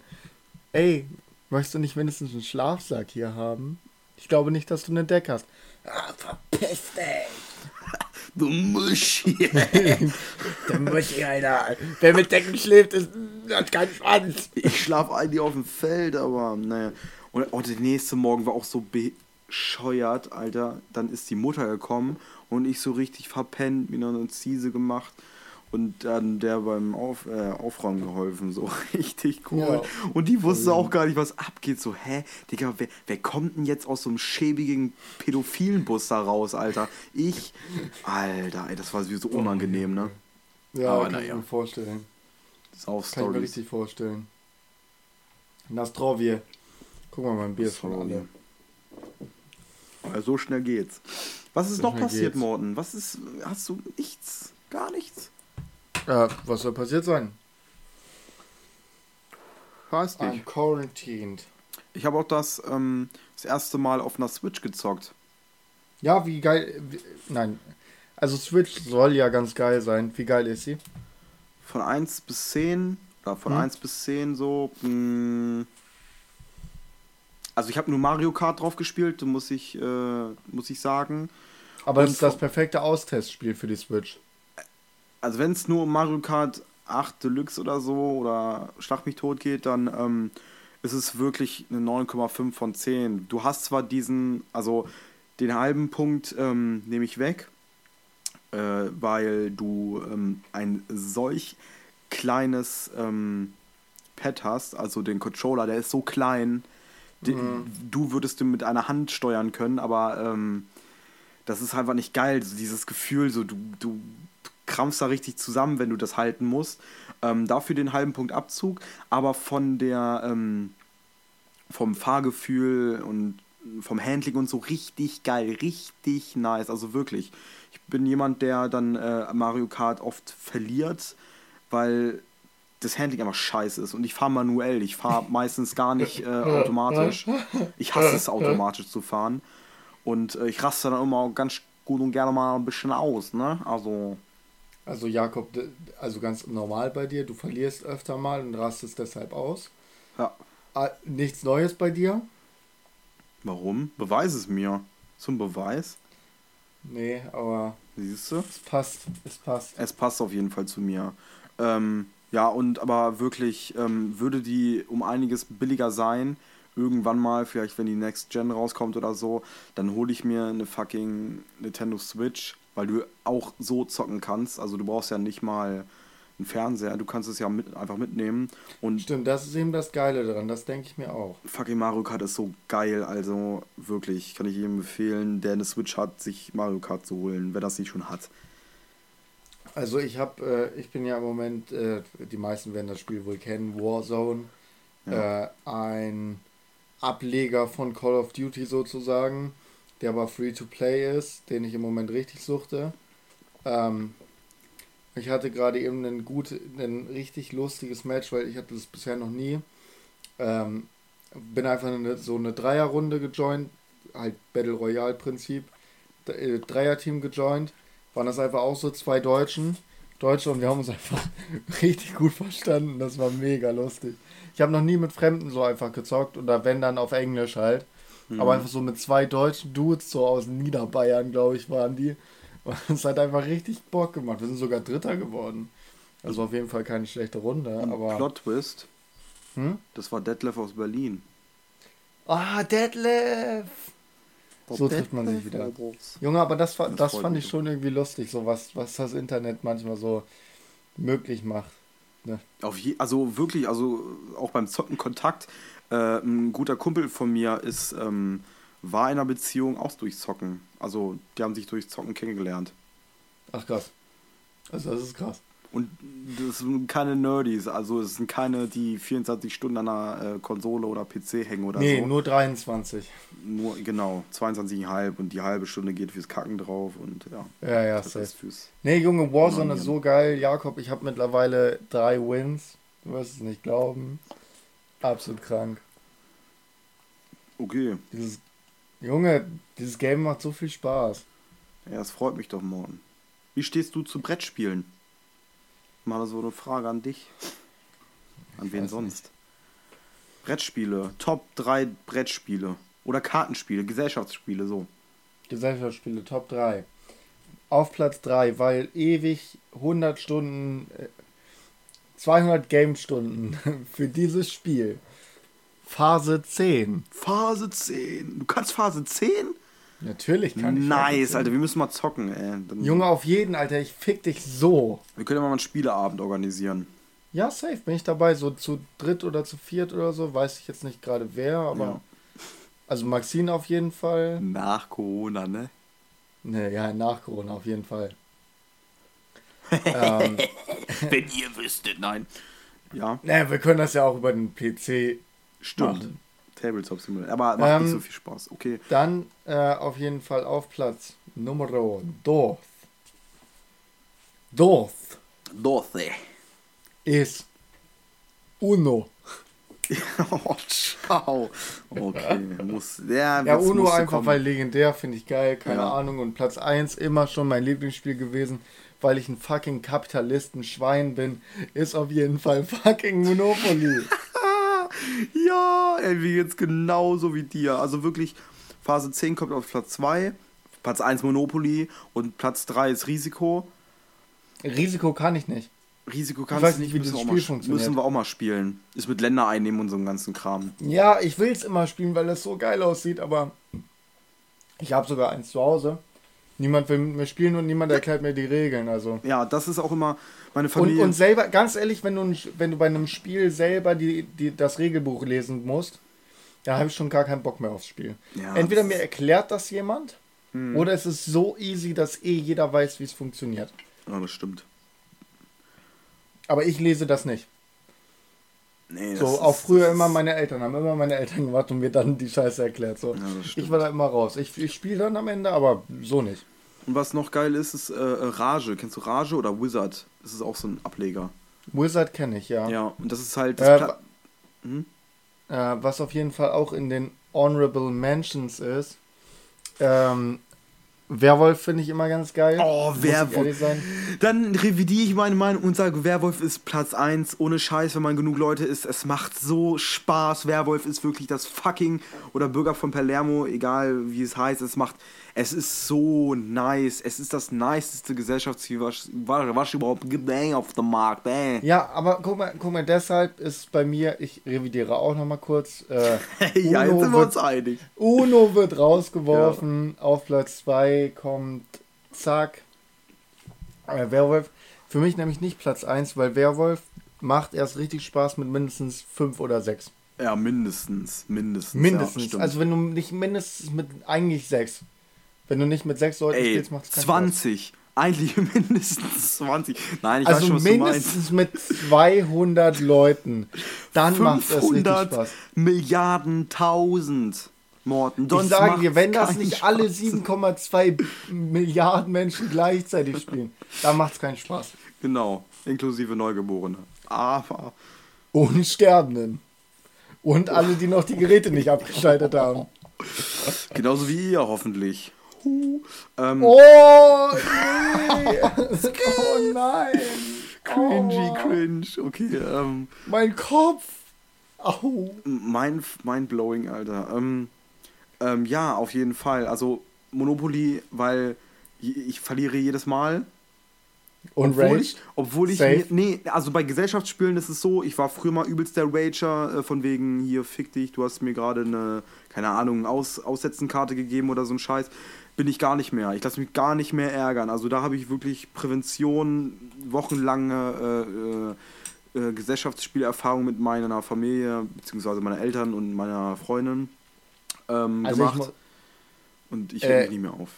ey, möchtest du nicht mindestens einen Schlafsack hier haben? Ich glaube nicht, dass du einen Deck hast. Ah, verpiss dich! Du Muschi. [laughs] Der Muschi, Alter. Wer mit Decken schläft, ist, hat keinen Schwanz. ich schlaf eigentlich auf dem Feld, aber naja. Und oh, der nächste Morgen war auch so bescheuert, Alter. Dann ist die Mutter gekommen und ich so richtig verpennt, mir noch eine Ziese gemacht und dann der beim Auf, äh, Aufräumen geholfen, so [laughs] richtig cool. Ja. Und die wusste auch gar nicht, was abgeht. So, hä, Digga, wer, wer kommt denn jetzt aus so einem schäbigen pädophilen Bus da raus, Alter? Ich, Alter, ey, das war so unangenehm, ne? Ja, Aber kann naja. ich mir vorstellen. Kann ich mir richtig vorstellen. Nastrovje. Guck mal, mein Bier ist Sorry. alle. Ja, so schnell geht's. Was ist So noch passiert, geht's. Morten? Was ist. Hast du nichts? Gar nichts? Ja, was soll passiert sein? Weiß I'm nicht. quarantined. Ich habe auch das, ähm, das erste Mal auf einer Switch gezockt. Ja, wie geil. Wie, nein. Also Switch soll ja ganz geil sein. Wie geil ist sie? Von 1 bis 10. Oder von Hm. 1 bis 10 so. Mh, also ich habe nur Mario Kart drauf gespielt, muss ich, äh, muss ich sagen. Aber Und das ist das perfekte Austestspiel für die Switch. Also wenn es nur um Mario Kart 8 Deluxe oder so oder Schlag mich tot geht, dann ähm, ist es wirklich eine 9,5 von 10. Du hast zwar diesen, also den halben Punkt ähm, nehme ich weg, äh, weil du ähm, ein solch kleines ähm, Pad hast, also den Controller, der ist so klein, die, du würdest den mit einer Hand steuern können, aber ähm, das ist einfach nicht geil, so dieses Gefühl, so du, du krampfst da richtig zusammen, wenn du das halten musst. Ähm, dafür den halben Punkt Abzug, aber von der ähm, vom Fahrgefühl und vom Handling und so richtig geil, richtig nice, also wirklich. Ich bin jemand, der dann äh, Mario Kart oft verliert, weil das Handling einfach scheiße ist und ich fahre manuell, ich fahre [laughs] meistens gar nicht äh, automatisch. Ich hasse es automatisch zu fahren und äh, ich raste dann immer ganz gut und gerne mal ein bisschen aus, ne? Also Also Jakob, also ganz normal bei dir. Du verlierst öfter mal und rastest deshalb aus. ja, Ah, Nichts Neues bei dir? warum? Beweis es mir. Zum Beweis, Nee, aber siehst du? es passt. Es passt. Es passt auf jeden Fall zu mir. Ähm, ja, und aber wirklich ähm, würde die um einiges billiger sein. Irgendwann mal, vielleicht wenn die Next Gen rauskommt oder so, dann hole ich mir eine fucking Nintendo Switch, weil du auch so zocken kannst. Also du brauchst ja nicht mal einen Fernseher, du kannst es ja mit, einfach mitnehmen. Und Stimmt, das ist eben das Geile daran. Das denke ich mir auch. fucking Mario Kart ist so geil. Also wirklich, kann ich jedem empfehlen, der eine Switch hat, sich Mario Kart zu holen, wenn er es nicht schon hat. Also ich habe, äh, ich bin ja im Moment, äh, die meisten werden das Spiel wohl kennen, Warzone. Ja. Äh, ein Ableger von Call of Duty sozusagen, der aber free to play ist, den ich im Moment richtig suchte. Ähm, ich hatte gerade eben ein gut, ein richtig lustiges Match, weil ich hatte das bisher noch nie. Ähm, bin einfach in eine, so eine Dreierrunde gejoint, halt Battle Royale Prinzip. Äh, Dreierteam gejoint, waren das einfach auch so zwei Deutschen. Deutsche und wir haben uns einfach [laughs] richtig gut verstanden. Das war mega lustig. Ich habe noch nie mit Fremden so einfach gezockt oder wenn dann auf Englisch halt. Aber einfach so mit zwei deutschen Dudes, so aus Niederbayern, glaube ich, waren die. Und es hat einfach richtig Bock gemacht. Wir sind sogar Dritter geworden. Also auf jeden Fall keine schlechte Runde, Und aber. Plot Twist, Hm? das war Detlef aus Berlin. Ah, Detlef! So trifft man sich wieder. Junge, aber das, Das das fand ich schon irgendwie lustig, so was, was das Internet manchmal so möglich macht. Auf je, also wirklich, also auch beim Zocken Kontakt. Äh, ein guter Kumpel von mir ist, ähm, war in einer Beziehung auch durch Zocken. Also die haben sich durch Zocken kennengelernt. Ach krass. Also das ist krass. Und das sind keine Nerdies, also es sind keine, die 24 Stunden an einer äh, Konsole oder PC hängen oder nee, so. nur 23. Nur, genau, 22,5 und die halbe Stunde geht fürs Kacken drauf und ja. Ja, ja, das safe. ist fürs. Nee, Junge, Warzone ist so geil. Jakob, ich habe mittlerweile drei Wins. Du wirst es nicht glauben. Absolut krank. Okay, Dieses Junge, dieses Game macht so viel Spaß. ja, es freut mich doch morgen. Wie stehst du zu Brettspielen? Mal so eine Frage an dich. An wen weiß sonst? Brettspiele, Top 3 Brettspiele. Oder Kartenspiele, Gesellschaftsspiele, so. Gesellschaftsspiele Top 3. Auf Platz 3, weil ewig 100 Stunden, äh, 200 Game-Stunden [laughs] für dieses Spiel. Phase 10. Phase 10. Du kannst Phase 10? Natürlich kann ich. Nice, 10. Alter, wir müssen mal zocken, ey. Dann, Junge, auf jeden, Alter, ich fick dich so. Wir können ja mal einen Spieleabend organisieren. Ja, safe, bin ich dabei. So zu dritt oder zu viert oder so, weiß ich jetzt nicht gerade wer, aber. Ja. Also Maxine auf jeden Fall. Nach Corona, ne? Ne, ja, nach Corona auf jeden Fall. Ähm, [laughs] Wenn ihr wüsstet, nein. Ja, naja, wir können das ja auch über den PC stimmt. machen. Tabletop Simulator. Aber macht Ähm, nicht so viel Spaß. Okay. Dann äh, auf jeden Fall auf Platz Nummer 2 Dorf Dorothy. ist Uno. [laughs] oh, ciao. Okay, muss. Ja, Ja, Uno einfach, kommen. weil legendär, finde ich geil, keine Ja. Ahnung. Und Platz 1 immer schon mein Lieblingsspiel gewesen, weil ich ein fucking Kapitalisten-Schwein bin, ist auf jeden Fall fucking Monopoly. [laughs] Ja, ey, wie jetzt genauso wie dir. Also wirklich, Phase 10 kommt auf Platz 2, Platz 1 Monopoly und Platz 3 ist Risiko. Risiko kann ich nicht. Risiko Ich kannst weiß du nicht, wie müssen auch Spiel mal, funktioniert. Müssen wir auch mal spielen. Ist mit Länder einnehmen und so einem ganzen Kram. Ja, ich will es immer spielen, weil das so geil aussieht, aber ich habe sogar eins zu Hause. Niemand will mit mir spielen und niemand erklärt mir die Regeln. Also Ja, das ist auch immer meine und, Familie. und selber, ganz ehrlich, wenn du, wenn du bei einem Spiel selber die, die, das Regelbuch lesen musst, da habe ich schon gar keinen Bock mehr aufs Spiel. Ja, Entweder mir erklärt das jemand Hm. oder es ist so easy, dass eh jeder weiß, wie es funktioniert. ja, das stimmt. Aber ich lese das nicht. Nee, So, ist- auch früher immer meine Eltern haben immer meine Eltern gemacht und mir dann die Scheiße erklärt. So. Ja, ich war da immer raus. Ich, ich spiele dann am Ende, aber so nicht. Und was noch geil ist, ist äh, äh, Rage. Kennst du Rage oder Wizard? Das ist auch so ein Ableger. Wizard kenne ich, ja. Ja, und das ist halt. Das Äh, Hm? Äh, was auf jeden Fall auch in den Honorable Mentions ist. Ähm, Werwolf finde ich immer ganz geil. Oh, Werwolf. Dann revidiere ich meine Meinung und sage, Werwolf ist Platz 1. Ohne Scheiß, wenn man genug Leute ist. Es macht so Spaß. Werwolf ist wirklich das fucking. Oder Bürger von Palermo, egal wie es heißt. Es macht. Es ist so nice. Es ist das niceste Gesellschaftsziel, was, was überhaupt gibt auf dem Markt. Ey. Ja, aber guck mal, guck mal, deshalb ist bei mir, ich revidiere auch nochmal kurz. Äh, [laughs] ja, jetzt sind wir uns einig. Uno wird rausgeworfen, auf Platz 2 kommt Zack. Äh, Werwolf. Für mich nämlich nicht Platz 1, weil Werwolf macht erst richtig Spaß mit mindestens 5 oder 6. Ja, mindestens. Mindestens. Ja, Mindestens. stimmt. also wenn du nicht mindestens mit eigentlich 6. Wenn du nicht mit 6 Leuten Ey, spielst, macht es keinen 20. Eigentlich [laughs] mindestens 20. Nein, ich Spaß. weiß Also schon, was du meinst. mindestens mit 200 Leuten. Dann macht es richtig 500 Spaß. Milliarden tausend. Morten. Ich sage dir, wenn das nicht Spaß. alle 7,2 Milliarden Menschen gleichzeitig spielen, dann macht es keinen Spaß. Genau, inklusive Neugeborene. Aber. Und Sterbenden. Und alle, die noch die Geräte nicht abgeschaltet haben. Genauso wie ihr hoffentlich. Ähm, Oh, nee. [laughs] [laughs] oh nein. cringy, Aua. cringe. Okay, ähm. Mein Kopf. Au. Mein, mind blowing, Alter. Ähm, ähm, ja, auf jeden Fall. Also Monopoly, weil ich, verliere jedes Mal. Und obwohl Rage? ich, obwohl ich Safe? nee, also bei Gesellschaftsspielen ist es so, ich war früher mal übelst der Rager, äh, von wegen hier fick dich, du hast mir gerade eine, keine Ahnung, Aus, Aussetzenkarte gegeben oder so ein Scheiß. Bin ich gar nicht mehr. Ich lasse mich gar nicht mehr ärgern. Also da habe ich wirklich Prävention, wochenlange äh, äh, äh, Gesellschaftsspielerfahrung mit meiner Familie, beziehungsweise meiner Eltern und meiner Freundin ähm, Also ich gemacht. mu- und ich Äh, reg mich nicht mehr auf.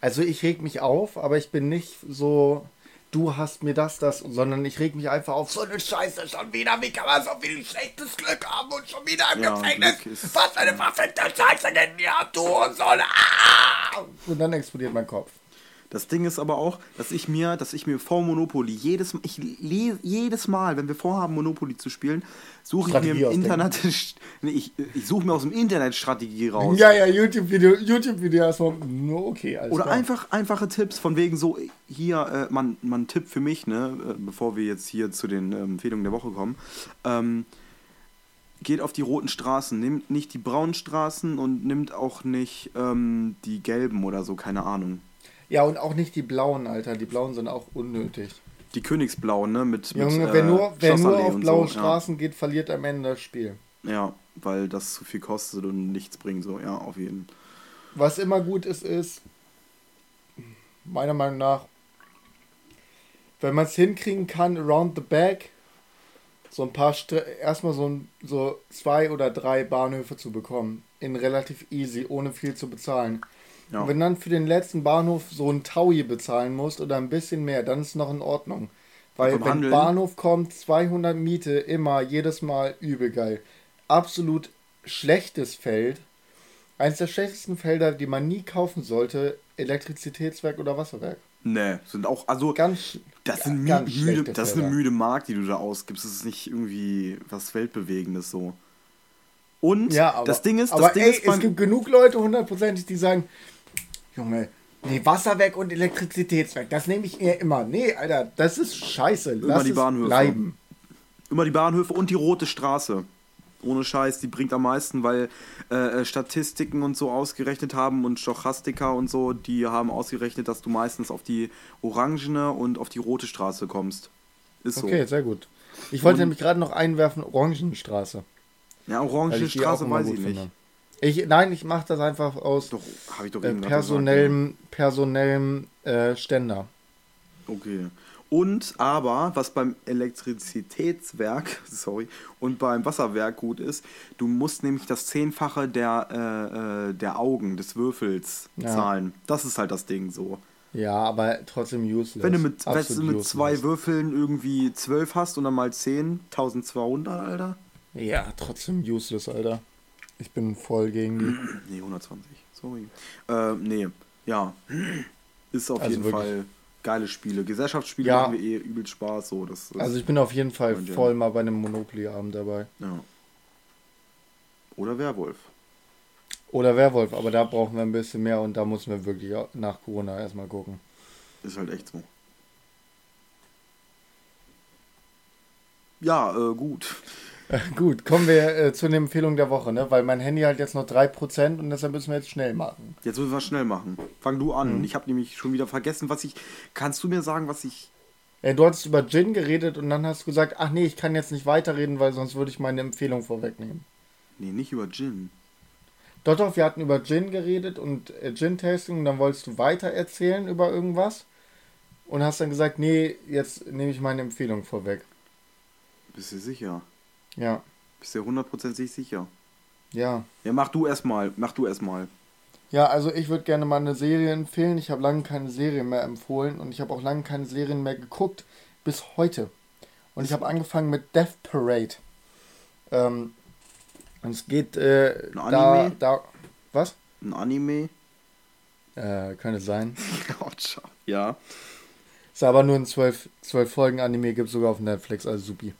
Also ich reg mich auf, aber ich bin nicht so, du hast mir das, das, sondern ich reg mich einfach auf, so eine Scheiße schon wieder, wie kann man so viel schlechtes Glück haben und schon wieder im Ja, Gefängnis? Ist- Was für eine verfickte Scheiße denn ihr habt, du und so. Ah! Und dann explodiert mein Kopf. Das Ding ist aber auch, dass ich mir, dass ich mir vor Monopoly jedes, ich lese jedes Mal, wenn wir vorhaben Monopoly zu spielen, suche ich mir im. Internet, [laughs] nee, ich, ich suche mir aus dem Internet Strategie raus. Ja, ja, YouTube-Video, YouTube-Video erstmal, no, okay, alles Oder klar. einfach einfache Tipps von wegen so, hier, äh, man, man Tipp für mich, ne, äh, bevor wir jetzt hier zu den ähm, Empfehlungen der Woche kommen. Ähm, geht auf die roten Straßen, nimmt nicht die braunen Straßen und nimmt auch nicht ähm, die gelben oder so, keine Ahnung. Ja, und auch nicht die blauen, Alter, die blauen sind auch unnötig. Die Königsblauen, ne, mit, Junge, mit wer nur, wer nur auf blaue so, Straßen geht, verliert am Ende das Spiel. Ja. ja, weil das zu viel kostet und nichts bringt, so, ja, auf jeden Fall. Was immer gut ist, ist, meiner Meinung nach, wenn man es hinkriegen kann, around the back, so ein paar, Stre erstmal so, ein, so zwei oder drei Bahnhöfe zu bekommen. In relativ easy, ohne viel zu bezahlen. Ja. Und wenn dann für den letzten Bahnhof so ein Taui bezahlen musst oder ein bisschen mehr, dann ist noch in Ordnung. Weil wenn Handeln? Bahnhof kommt, 200 Miete, immer, jedes Mal übel geil. Absolut schlechtes Feld, eines der schlechtesten Felder, die man nie kaufen sollte, Elektrizitätswerk oder Wasserwerk. Nee, sind auch, also, Ganz, das, sind mü ganz müde, das ist eine müde Mark, die du da ausgibst. Das ist nicht irgendwie was Weltbewegendes so. Und Ja, aber, das Ding ist, das Ding ey, ist es gibt genug Leute hundertprozentig, die sagen, Junge, nee, Wasserwerk und Elektrizitätswerk, das nehme ich eher immer. Nee, Alter, das ist scheiße. Lass die es Bahnhöfe. bleiben. immer die Bahnhöfe und die rote Straße. Ohne Scheiß, die bringt am meisten, weil äh, Statistiken und so ausgerechnet haben und Stochastika und so, die haben ausgerechnet, dass du meistens auf die orangene und auf die rote Straße kommst. Ist so. Okay, sehr gut. Ich wollte Und- nämlich gerade noch einwerfen, Orangenstraße. Ja, weil orangene ich die auch Straße immer weiß ich nicht. finde. Ich, nein, ich mache das einfach aus Doch, doch äh, gesagt, personellem, personellem äh, Ständer. Okay. Und aber, was beim Elektrizitätswerk, [laughs] sorry, und beim Wasserwerk gut ist, du musst nämlich das Zehnfache der, äh, äh, der Augen des Würfels Ja. zahlen. Das ist halt das Ding so. Ja, aber trotzdem useless. Wenn du mit, weißt du, mit useless. zwei Würfeln irgendwie 12 hast und dann mal 10, 1200, Alter? Ja, trotzdem useless, Alter. Ich bin voll gegen die. [clears throat] Nee, 120, sorry. Äh, nee, ja. [clears throat] Ist auf Also jeden wirklich. Fall geile Spiele. Gesellschaftsspiele Ja. machen wir eh übel Spaß, so. Das Also ich bin auf jeden Fall voll mal bei einem Monopoly-Abend dabei. ja. Oder Werwolf. Oder Werwolf, aber da brauchen wir ein bisschen mehr und da müssen wir wirklich nach Corona erstmal gucken. Ist halt echt so. Ja, äh, gut. Gut, kommen wir äh, zu den Empfehlungen der Woche, ne? Weil mein Handy hat jetzt noch 3% und deshalb müssen wir jetzt schnell machen. Jetzt müssen wir schnell machen. Fang du an. Mhm. Ich habe nämlich schon wieder vergessen, was ich. Kannst du mir sagen, was ich. Äh, du hattest über Gin geredet und dann hast du gesagt, ach nee, ich kann jetzt nicht weiterreden, weil sonst würde ich meine Empfehlung vorwegnehmen. Nee, nicht über Gin. Doch, doch, wir hatten über Gin geredet und äh, Gin-Tasting und dann wolltest du weiter erzählen über irgendwas und hast dann gesagt, nee, jetzt nehme ich meine Empfehlung vorweg. Bist du sicher? Ja, Bist du hundertprozentig sicher? ja. Ja, mach du erstmal. Mach du erstmal. Ja, also ich würde gerne mal eine Serie empfehlen. Ich habe lange keine Serie mehr empfohlen und ich habe auch lange keine Serien mehr geguckt, bis heute. Und ich habe angefangen mit Death Parade. Ähm, und es geht äh, Ein da, Anime? da. Was? Ein Anime? Äh, könnte sein. [laughs] Oh. Ja. Ist aber nur ein 12, 12 Folgen Anime, gibt sogar auf Netflix, also supi.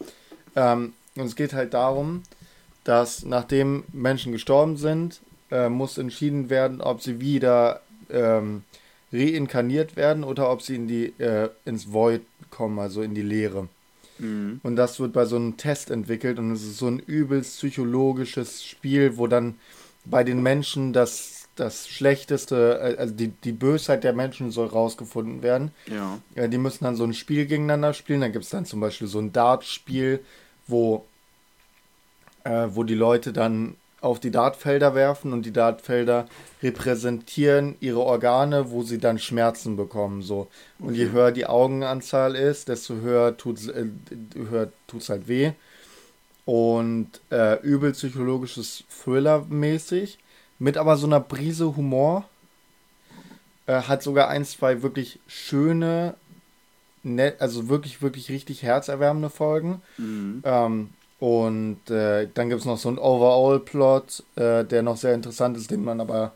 Ähm, und es geht halt darum, dass nachdem Menschen gestorben sind, äh, muss entschieden werden, ob sie wieder ähm, reinkarniert werden oder ob sie in die, äh, ins Void kommen, also in die Leere. Mhm. Und das wird bei so einem Test entwickelt und es ist so ein übelst psychologisches Spiel, wo dann bei den Menschen das, das Schlechteste, äh, also die, die Bösheit der Menschen soll rausgefunden werden. Ja. Ja, die müssen dann so ein Spiel gegeneinander spielen. Dann gibt es dann zum Beispiel so ein Dartspiel, wo, äh, wo die Leute dann auf die Dartfelder werfen und die Dartfelder repräsentieren ihre Organe, wo sie dann Schmerzen bekommen. So. Und je Okay. höher die Augenanzahl ist, desto höher tut es äh, höher tut's halt weh. Und äh, übel psychologisches Thriller-mäßig, mit aber so einer Prise Humor. Äh, hat sogar ein, zwei wirklich schöne, nett, also wirklich, wirklich richtig herzerwärmende Folgen. Mhm. Ähm, und äh, dann gibt es noch so einen Overall-Plot, äh, der noch sehr interessant ist, den man aber,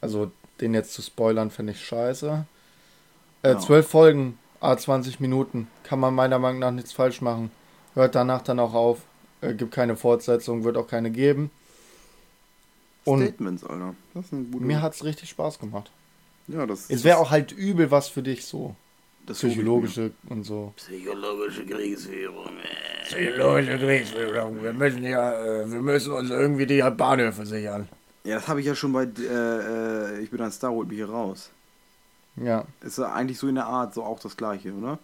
also den jetzt zu spoilern, finde ich scheiße. Äh. Zwölf Folgen, a 20 Minuten, kann man meiner Meinung nach nichts falsch machen. Hört danach dann auch auf, äh, gibt keine Fortsetzung, wird auch keine geben. Und Statements, Alter. Das ist ein guter. mir hat es richtig Spaß gemacht. ja, das Es wäre auch halt übel was für dich so. Das. Psychologische und so. Psychologische Kriegsführung. Psychologische Kriegsführung. Wir müssen ja, äh, wir müssen uns irgendwie die Bahnhöfe sichern. Ja, das habe ich ja schon bei äh, äh, Ich bin ein Star, holt mich hier raus. Ja. Ist ja eigentlich so in der Art so auch das gleiche, oder?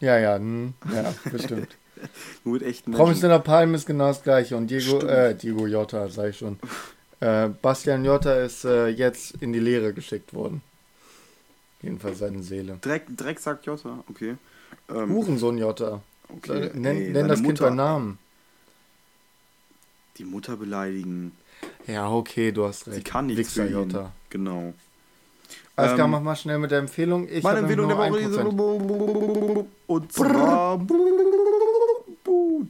Ja, ja, hm, ja, bestimmt. [laughs] Nur mit echten Promis in der Palm ist genau das gleiche. Und Diego, Stimmt. äh, Diego Jota, sag ich schon. Äh, Bastian Jota ist äh, jetzt in die Lehre geschickt worden. Jedenfalls seine Seele. Dreck, Dreck sagt Jota, okay. Ähm, Hurensohn Jota. okay. Nenn, ey, nenn das Kind Mutter, beim Namen. Die Mutter beleidigen. Ja, okay, du hast Sie recht. kann nichts Wichser für ihn. Jota. Genau. Alles klar, Ähm, mach mal schnell mit der Empfehlung. Ich Meine Empfehlung der Woche 1%. ist und zwar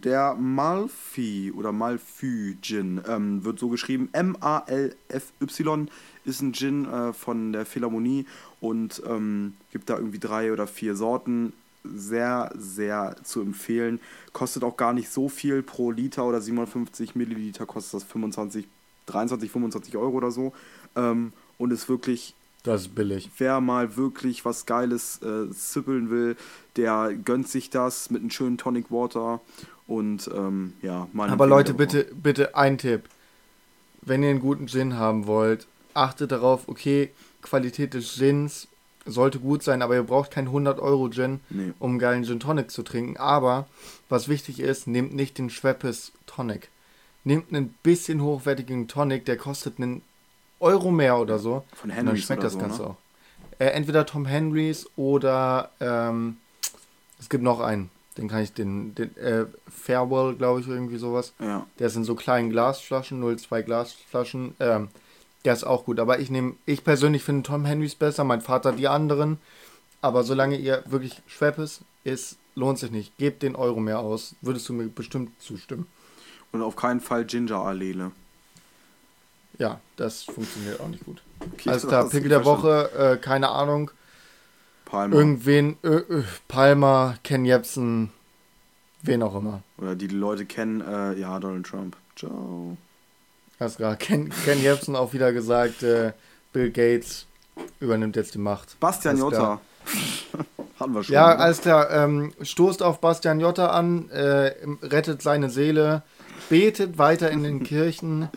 der Malfi oder Malfy Gin ähm, wird so geschrieben. M-A-L-F-Y ist ein Gin äh, von der Philharmonie und ähm, gibt da irgendwie drei oder vier Sorten. Sehr, sehr zu empfehlen. Kostet auch gar nicht so viel pro Liter oder 750 Milliliter kostet das 25, 23, 25 Euro oder so. Ähm, und ist wirklich Das ist billig. wer mal wirklich was Geiles äh, zippeln will, der gönnt sich das mit einem schönen Tonic Water und ähm, ja, mal eine Aber Leute, bitte, bitte ein Tipp. Wenn ihr einen guten Gin haben wollt, achtet darauf, okay, Qualität des Gins sollte gut sein, aber ihr braucht keinen 100 Euro Gin, Nee. um einen geilen Gin Tonic zu trinken. Aber was wichtig ist, nehmt nicht den Schweppes Tonic. Nehmt einen bisschen hochwertigen Tonic, der kostet einen Euro mehr oder so. Von Und dann Henrys schmeckt das so, Ganze ne? auch. Äh, entweder Tom Henrys oder ähm, es gibt noch einen. Den kann ich, den, den äh, Farewell, glaube ich, irgendwie sowas. Ja, Der ist in so kleinen Glasflaschen, 0,2 Glasflaschen. Ähm, der ist auch gut. Aber ich nehme, ich persönlich finde Tom Henrys besser, mein Vater die anderen. Aber solange ihr wirklich Schweppes ist, lohnt sich nicht. Gebt den Euro mehr aus. Würdest du mir bestimmt zustimmen. und auf keinen Fall Ginger Allele. Ja, das funktioniert auch nicht gut. Okay, Alles klar, Pickel der verstanden. Woche, äh, keine Ahnung. Palmer. Irgendwen, ö, ö, Palmer, Ken Jebsen, wen auch immer. Oder die die Leute kennen, äh, ja, Donald Trump. Ciao. Alles klar, Ken, Ken Jebsen auch wieder gesagt, äh, Bill Gates übernimmt jetzt die Macht. Bastian. Jotta. [laughs] Hatten wir schon. Ja, ne? alles klar. Ähm, stoßt auf Bastian Jotta an, äh, rettet seine Seele, betet weiter in den Kirchen.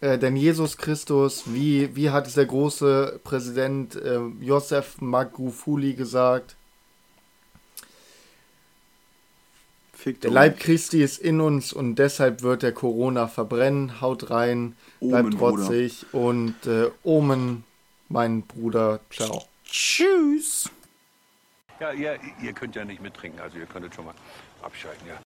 Äh, denn Jesus Christus, wie, wie hat es der große Präsident äh, Josef Magufuli gesagt? Fickt Der. Leib Christi ist in uns und deshalb wird der Corona verbrennen. Haut rein, bleibt Omen, Bruder. trotzig und äh, Omen, mein Bruder. Ciao. Tschüss. Ja, ihr, ihr könnt ja nicht mittrinken, also ihr könntet schon mal abschalten, ja.